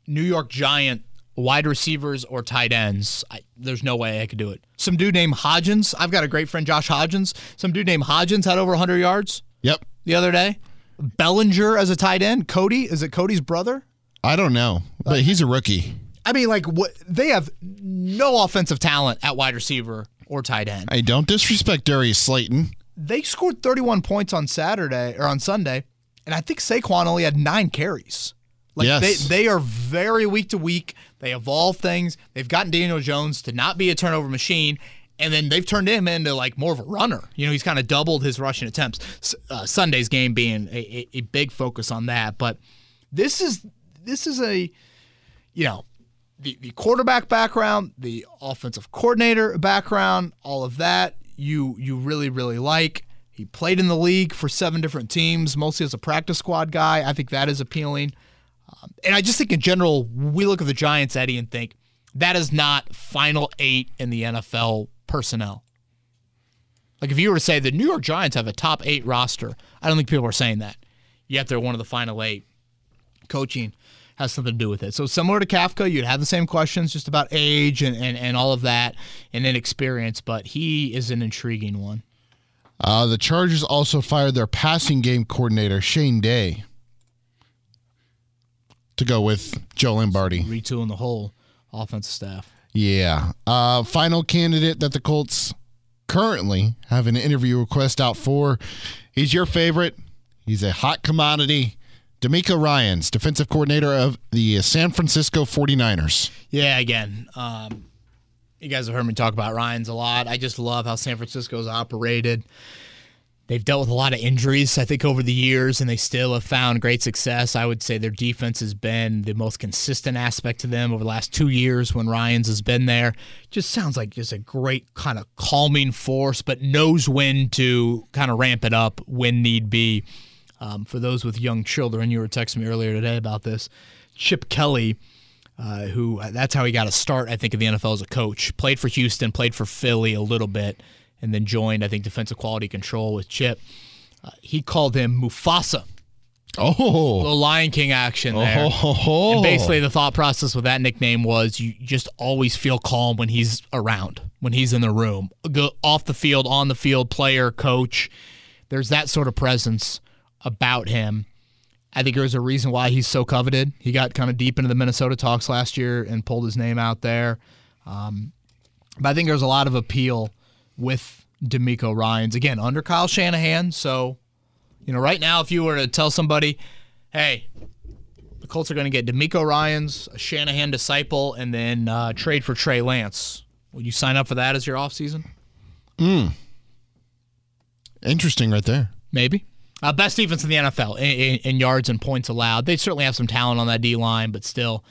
New York Giant wide receivers or tight ends, I, there's no way I could do it. Some dude named Hodgins. I've got a great friend, Josh Hodgins. Some dude named Hodgins had over 100 yards Yep. the other day. Bellinger as a tight end. Cody, is it Cody's brother? I don't know, but he's a rookie. I mean, like what they have no offensive talent at wide receiver or tight end. I don't disrespect Darius Slayton. They scored 31 points on Saturday or on Sunday, and I think Saquon only had nine carries. Like Yes. they they are very week to week. They evolve things. They've gotten Daniel Jones to not be a turnover machine, and then they've turned him into like more of a runner. You know, he's kind of doubled his rushing attempts. Uh, Sunday's game being a, a, a big focus on that, but this is this is a you know the, the quarterback background, the offensive coordinator background, all of that you you really really like. He played in the league for seven different teams, mostly as a practice squad guy. I think that is appealing. Um, and I just think in general, we look at the Giants, Eddie, and think that is not final eight in the NFL personnel. Like if you were to say the New York Giants have a top eight roster, I don't think people are saying that. Yet they're one of the final eight. Coaching has something to do with it. So similar to Kafka, you'd have the same questions just about age and, and, and all of that and inexperience, but he is an intriguing one. Uh, the Chargers also fired their passing game coordinator, Shane Day, to go with Joe Lombardi. Retooling the whole offensive staff. Yeah. Uh, final candidate that the Colts currently have an interview request out for. He's your favorite. He's a hot commodity. DeMeco Ryans, defensive coordinator of the San Francisco 49ers. Yeah, again, um, you guys have heard me talk about Ryans a lot. I just love how San Francisco's operated. They've dealt with a lot of injuries, I think, over the years, and they still have found great success. I would say their defense has been the most consistent aspect to them over the last two years when Ryans has been there. Just sounds like just a great kind of calming force, but knows when to kind of ramp it up when need be. Um, for those with young children, you were texting me earlier today about this. Chip Kelly, uh, who that's how he got a start, I think, in the NFL as a coach. Played for Houston, played for Philly a little bit, and then joined, I think, defensive quality control with Chip. Uh, he called him Mufasa. Oh, the Lion King action there. Oh, And basically, the thought process with that nickname was you just always feel calm when he's around, when he's in the room, go off the field, on the field, player, coach. There's that sort of presence about him. I think there's a reason why he's so coveted. He got kind of deep into the Minnesota talks last year and pulled his name out there. Um, but I think there's a lot of appeal with DeMeco Ryans again under Kyle Shanahan. So, you know, right now, if you were to tell somebody, "Hey, the Colts are going to get DeMeco Ryans, a Shanahan disciple, and then uh, trade for Trey Lance," would you sign up for that as your offseason? Hmm. Interesting right there. Maybe. Uh, best defense in the NFL in, in, in yards and points allowed. They certainly have some talent on that D line, but still,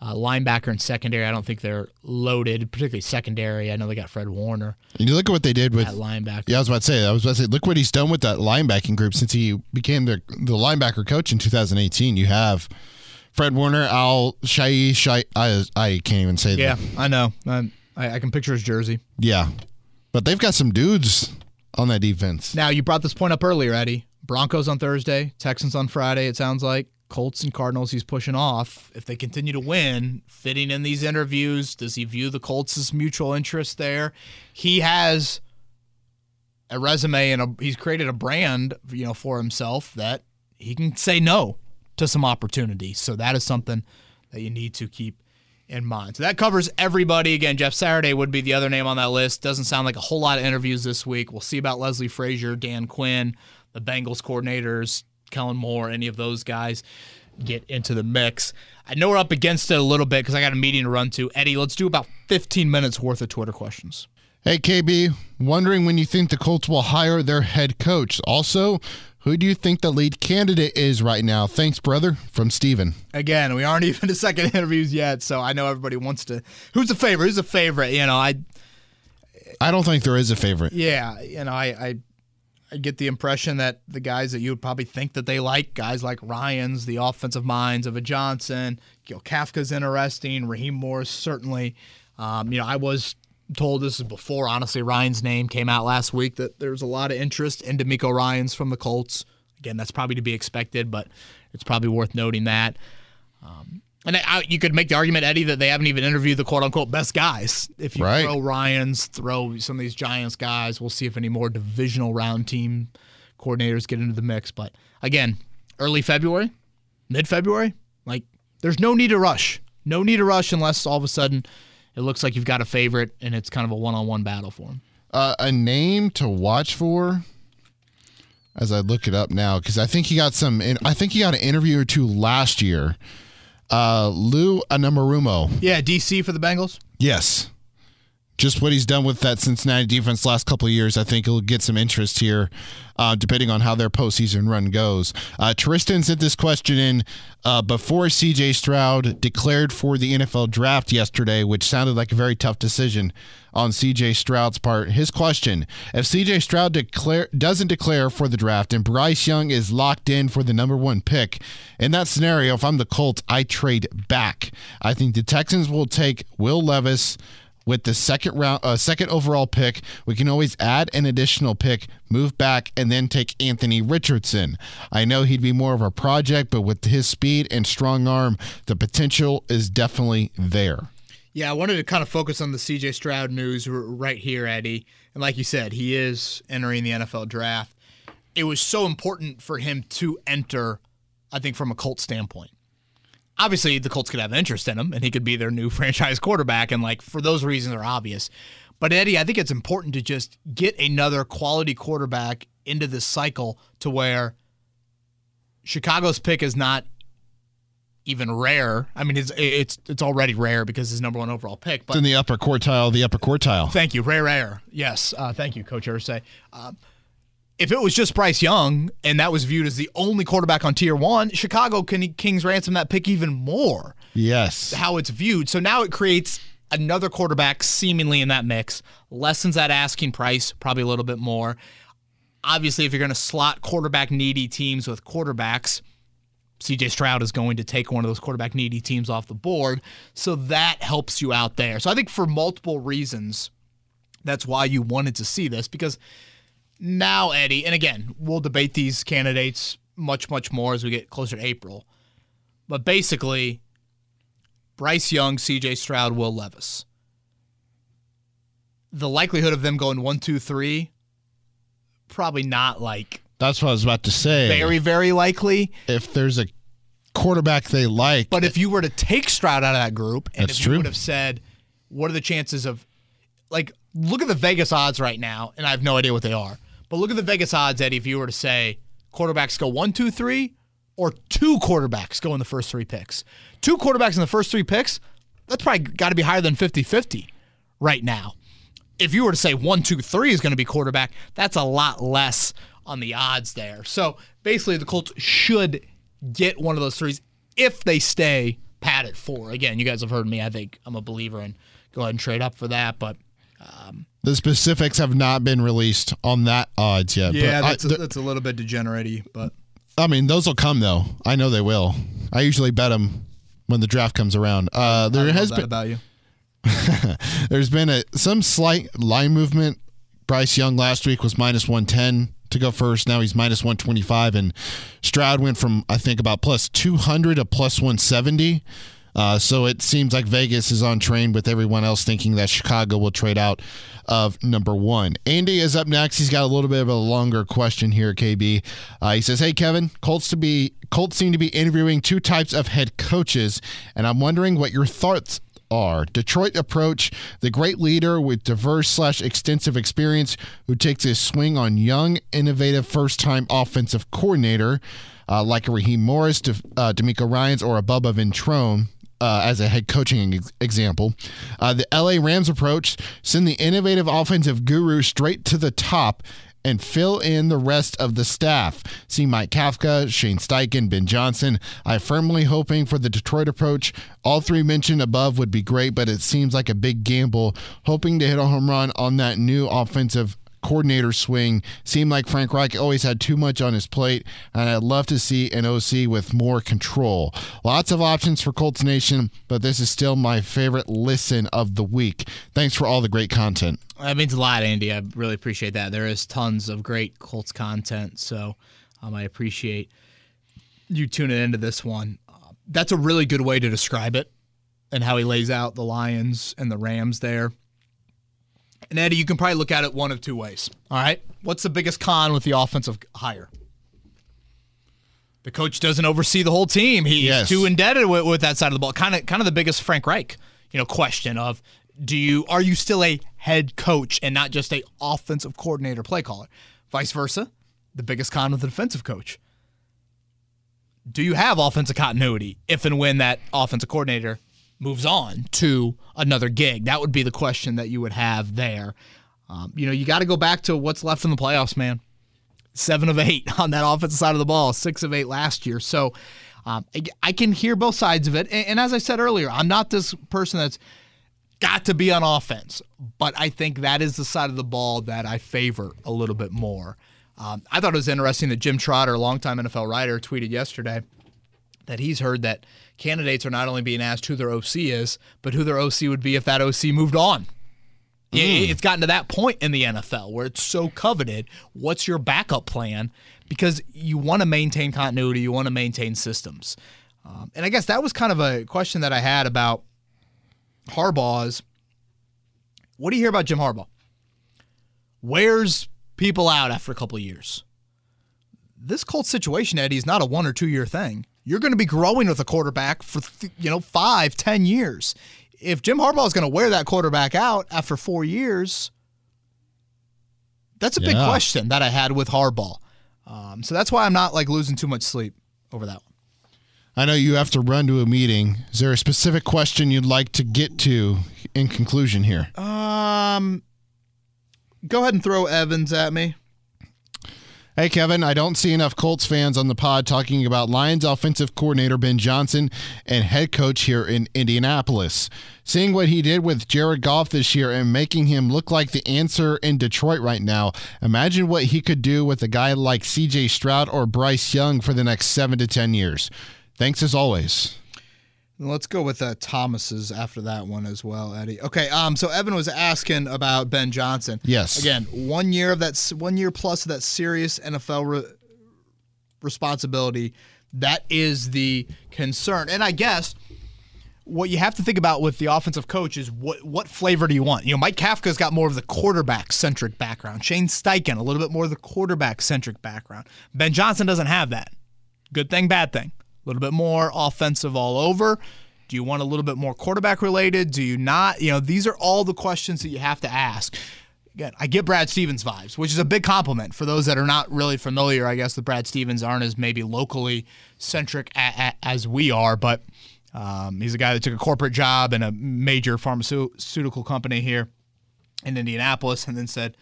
uh, linebacker and secondary, I don't think they're loaded, particularly secondary. I know they got Fred Warner And you look at what they did with at linebacker. Yeah, I was about to say. I was about to say. Look what he's done with that linebacking group since he became the the linebacker coach in 2018. You have Fred Warner, Al-Shaair. Shai I I can't even say Yeah, that. I know. I I can picture his jersey. Yeah, but they've got some dudes on that defense. Now, you brought this point up earlier, Eddie. Broncos on Thursday, Texans on Friday, it sounds like. Colts and Cardinals he's pushing off. If they continue to win, fitting in these interviews, does he view the Colts as mutual interest there? He has a resume and a, he's created a brand, you know, for himself that he can say no to some opportunities. So that is something that you need to keep in mind. So that covers everybody. Again, Jeff Saturday would be the other name on that list. Doesn't sound like a whole lot of interviews this week. We'll see about Leslie Frazier, Dan Quinn, the Bengals coordinators, Kellen Moore, any of those guys get into the mix. I know we're up against it a little bit because I got a meeting to run to. Eddie, let's do about 15 minutes worth of Twitter questions. Hey KB, wondering when you think the Colts will hire their head coach. Also, who do you think the lead candidate is right now? Thanks, brother. From Steven. Again, we aren't even to second interviews yet, so I know everybody wants to. Who's a favorite? Who's a favorite? You know, I I don't think there is a favorite. Yeah, you know, I, I I get the impression that the guys that you would probably think that they like, guys like Ryans, the offensive minds of a Johnson, Gil Kafka's interesting, Raheem Morris certainly. Um, you know, I was told this is before honestly Ryan's name came out last week that there's a lot of interest in DeMeco Ryan's from the Colts. Again, that's probably to be expected, but it's probably worth noting that. Um, and I, you could make the argument, Eddie, that they haven't even interviewed the quote unquote best guys. If you Right. throw Ryans, throw some of these Giants guys, we'll see if any more divisional round team coordinators get into the mix. But again, early February, mid February, like there's no need to rush. No need to rush unless all of a sudden it looks like you've got a favorite and it's kind of a one on one battle for him. Uh, a name to watch for as I look it up now because I think he got some. I think he got an interview or two last year. Uh, Lou Anarumo. Yeah, DC for the Bengals. Yes. Just what he's done with that Cincinnati defense last couple of years, I think he'll get some interest here, uh, depending on how their postseason run goes. Uh, Tristan sent this question in uh, before CJ Stroud declared for the NFL draft yesterday, which sounded like a very tough decision on CJ Stroud's part. His question If CJ Stroud declare, doesn't declare for the draft and Bryce Young is locked in for the number one pick, in that scenario, if I'm the Colts, I trade back. I think the Texans will take Will Levis with the second round, uh, second overall pick. We can always add an additional pick, move back, and then take Anthony Richardson. I know he'd be more of a project, but with his speed and strong arm, the potential is definitely there. Yeah, I wanted to kind of focus on the CJ Stroud news right here, Eddie. And like you said, he is entering the NFL draft. It was so important for him to enter, I think, from a Colt standpoint. Obviously, the Colts could have an interest in him and he could be their new franchise quarterback. And, like, for those reasons are obvious. But, Eddie, I think it's important to just get another quality quarterback into this cycle to where Chicago's pick is not even rare. I mean, it's it's it's already rare because his number one overall pick. But It's in the upper quartile, the upper quartile. thank you, rare, rare. Yes, uh, thank you, Coach Irsay. Um, if it was just Bryce Young and that was viewed as the only quarterback on tier one, Chicago can Kings ransom that pick even more. Yes. How it's viewed. So now it creates another quarterback seemingly in that mix. Lessens that asking price probably a little bit more. Obviously, if you're going to slot quarterback needy teams with quarterbacks, CJ Stroud is going to take one of those quarterback needy teams off the board. So that helps you out there. So I think for multiple reasons, That's why you wanted to see this because now, Eddie, and again, we'll debate these candidates much, much more as we get closer to April. But basically, Bryce Young, CJ Stroud, Will Levis. The likelihood of them going one, two, three, probably not like That's what I was about to say. very, very likely. if there's a quarterback they like, But if you were to take Stroud out of that group, and That's if true. you would have said, what are the chances of, like, look at the Vegas odds right now, and I have no idea what they are, but look at the Vegas odds, Eddie, if you were to say quarterbacks go one, two, three, or two quarterbacks go in the first three picks. Two quarterbacks in the first three picks, that's probably got to be higher than 50 50 right now. If you were to say one, two, three is going to be quarterback, that's a lot less on the odds there. So basically, the Colts should get one of those threes if they stay pat at four. Again, you guys have heard me. I think I'm a believer in go ahead and trade up for that. But the specifics have not been released on that odds yet. but I, th- that's a little bit degenerate but I mean, those will come though. I know they will. I usually bet them when the draft comes around. Uh, there has been about you. there's been a some slight line movement. Bryce Young last week was minus 110 to go first. Now he's minus 125, and Stroud went from I think about plus 200 to plus 170. Uh, so it seems like Vegas is on train with everyone else thinking that Chicago will trade out of number one. Andy is up next. He's got a little bit of a longer question here, KB. Uh, he says, "Hey Kevin, Colts to be Colts seem to be interviewing two types of head coaches, and I'm wondering what your thoughts are. Detroit approach the great leader with diverse slash extensive experience who takes a swing on young, innovative first time offensive coordinator uh, like Raheem Morris, De, uh, DeMeco Ryans, or a Bubba Ventrone. Uh, as a head coaching ex- example, uh, the LA Rams approach send the innovative offensive guru straight to the top and fill in the rest of the staff. See Mike Kafka, Shane Steichen, Ben Johnson. I'm firmly hoping for the Detroit approach. All three mentioned above would be great, but it seems like a big gamble. Hoping to hit a home run on that new offensive coordinator swing. Seemed like Frank Reich always had too much on his plate, and I'd love to see an OC with more control. Lots of options for Colts Nation, but this is still my favorite listen of the week. Thanks for all the great content. That means a lot, Andy. I really appreciate that. There is tons of great Colts content, so um, I appreciate you tuning into this one. That's a really good way to describe it and how he lays out the Lions and the Rams there. And Eddie, you can probably look at it one of two ways. All right. What's the biggest con with the offensive hire? The coach doesn't oversee the whole team. He's Yes. too indebted with, with that side of the ball. Kind of, kind of the biggest Frank Reich, you know, question of do you are you still a head coach and not just a offensive coordinator, play caller? Vice versa, the biggest con with the defensive coach. Do you have offensive continuity if and when that offensive coordinator moves on to another gig? That would be the question that you would have there. Um, you know, you got to go back to what's left in the playoffs, man seven of eight on that offensive side of the ball, six of eight last year. So um, I, can hear both sides of it. And, and as I said earlier, I'm not this person that's got to be on offense, but I think that is the side of the ball that I favor a little bit more. Um, I thought it was interesting that Jim Trotter, a longtime NFL writer, tweeted yesterday that he's heard that candidates are not only being asked who their OC is, but who their OC would be if that OC moved on. It- It's gotten to that point in the NFL where it's so coveted. What's your backup plan? Because you want to maintain continuity, you want to maintain systems. Um, and I guess that was kind of a question that I had about Harbaugh's. What do you hear about Jim Harbaugh? Wears people out after a couple of years. This Colts situation, Eddie, is not a one or two year thing. You're going to be growing with a quarterback for th- you know five, ten years. If Jim Harbaugh is going to wear that quarterback out after four years, that's a big question that I had with Harbaugh. Um, so that's why I'm not like losing too much sleep over that one. I know you have to run to a meeting. Is there a specific question you'd like to get to in conclusion here? Um, go ahead and throw Evans at me. Hey, Kevin, I don't see enough Colts fans on the pod talking about Lions offensive coordinator Ben Johnson and head coach here in Indianapolis. Seeing what he did with Jared Goff this year and making him look like the answer in Detroit right now, imagine what he could do with a guy like CJ Stroud or Bryce Young for the next seven to 10 years. Thanks as always. Let's go with uh, Thomas's after that one as well, Eddie. Okay, um, so Evan was asking about Ben Johnson. Yes. Again, one year of that, one year plus of that serious NFL re- responsibility. That is the concern, and I guess what you have to think about with the offensive coach is what what flavor do you want? You know, Mike Kafka's got more of the quarterback centric background. Shane Steichen a little bit more of the quarterback centric background. Ben Johnson doesn't have that. Good thing, bad thing. Little bit more offensive all over. Do you want a little bit more quarterback related? Do you not? You know, these are all the questions that you have to ask. Again, I get Brad Stevens vibes, which is a big compliment for those that are not really familiar. I guess with Brad Stevens aren't as maybe locally centric as we are, but um, he's a guy that took a corporate job in a major pharmaceutical company here in Indianapolis and then said,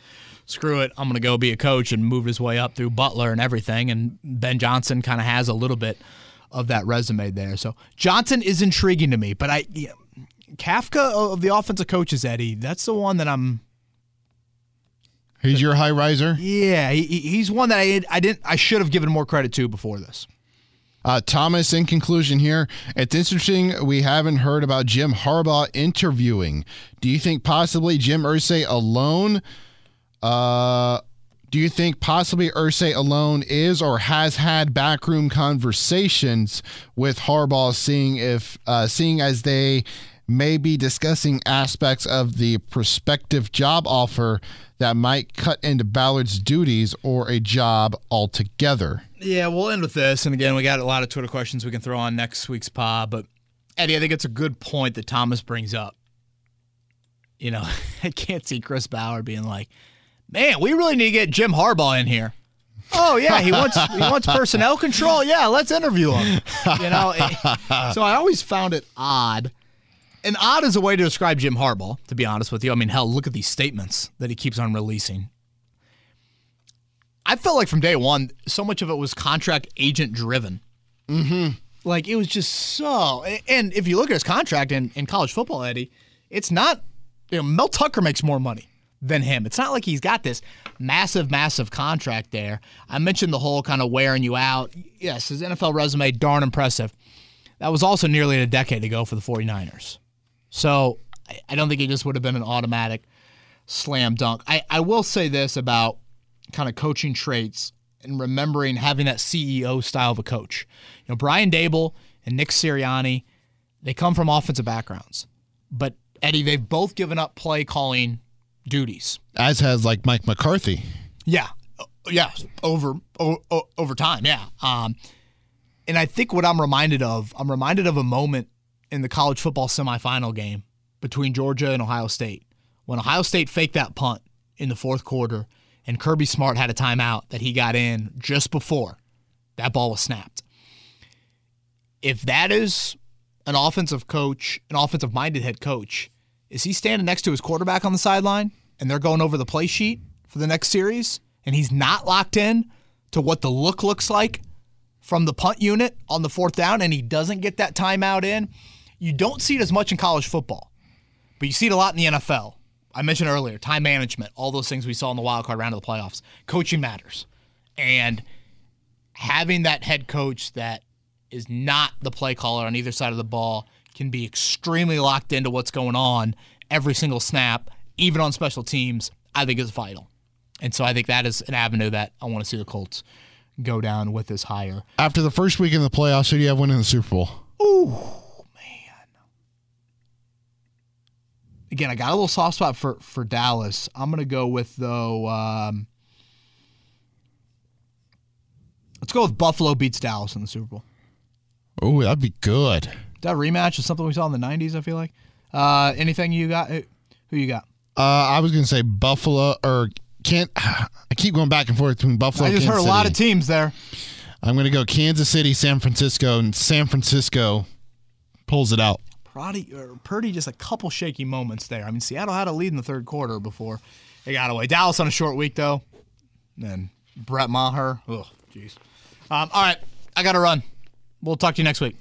screw it, I'm going to go be a coach and moved his way up through Butler and everything. And Ben Johnson kind of has a little bit of that resume there. So Johnson is intriguing to me, but I, yeah, Kafka of the offensive coaches, Eddie, that's the one that I'm. He's your high riser. Yeah, he, he's one that I I didn't I should have given more credit to before this. Uh, Thomas, in conclusion here, it's interesting we haven't heard about Jim Harbaugh interviewing. Do you think possibly Jim Irsay alone? Uh, do you think possibly Irsay alone is or has had backroom conversations with Harbaugh, seeing if uh, seeing as they may be discussing aspects of the prospective job offer that might cut into Ballard's duties or a job altogether? Yeah, we'll end with this. And again, we got a lot of Twitter questions we can throw on next week's pod. But Eddie, I think it's a good point that Thomas brings up. You know, I can't see Chris Ballard being like, "Man, we really need to get Jim Harbaugh in here." Oh yeah, he wants he wants personnel control. Yeah, let's interview him. You know, so I always found it odd. And odd is a way to describe Jim Harbaugh, to be honest with you. I mean, hell, look at these statements that he keeps on releasing. I felt like from day one, so much of it was contract agent driven. Mm-hmm. Like it was just so. And if you look at his contract in, in college football, Eddie, it's not. You know, Mel Tucker makes more money than him. It's not like he's got this massive, massive contract there. I mentioned the whole kind of wearing you out. Yes, his NFL resume, darn impressive. That was also nearly a decade ago for the 49ers. So I don't think it just would have been an automatic slam dunk. I, I will say this about kind of coaching traits and remembering having that CEO style of a coach. You know, Brian Daboll and Nick Sirianni, they come from offensive backgrounds. But Eddie, they've both given up play calling duties. As has like Mike McCarthy. Yeah. Yeah, over over, over time, yeah. Um, and I think what I'm reminded of, I'm reminded of a moment in the college football semifinal game between Georgia and Ohio State when Ohio State faked that punt in the fourth quarter and Kirby Smart had a timeout that he got in just before that ball was snapped. If that is an offensive coach, an offensive minded head coach, is he standing next to his quarterback on the sideline and they're going over the play sheet for the next series and he's not locked in to what the look looks like from the punt unit on the fourth down and he doesn't get that timeout in? You don't see it as much in college football, but you see it a lot in the NFL. I mentioned earlier, time management, all those things we saw in the wild card round of the playoffs. Coaching matters. And having that head coach that is not the play caller on either side of the ball can be extremely locked into what's going on every single snap, even on special teams, I think is vital. And so I think that is an avenue that I want to see the Colts go down with this hire. After the first week in the playoffs, who do you have winning the Super Bowl? Ooh, man. again, I got a little soft spot for for Dallas. I'm gonna go with though. Um, let's go with Buffalo beats Dallas in the Super Bowl. Oh, that'd be good. That rematch is something we saw in the '90s. I feel like. Uh, anything you got? Who you got? Uh, I was gonna say Buffalo or can't. I keep going back and forth between Buffalo. I just and heard Kansas a lot of teams there. I'm gonna go Kansas City, San Francisco, and San Francisco pulls it out. Purdy, or Purdy just a couple shaky moments there. I mean, Seattle had a lead in the third quarter before they got away. Dallas on a short week though. Then Brett Maher. Oh, jeez. Um, all right, I got to run. We'll talk to you next week.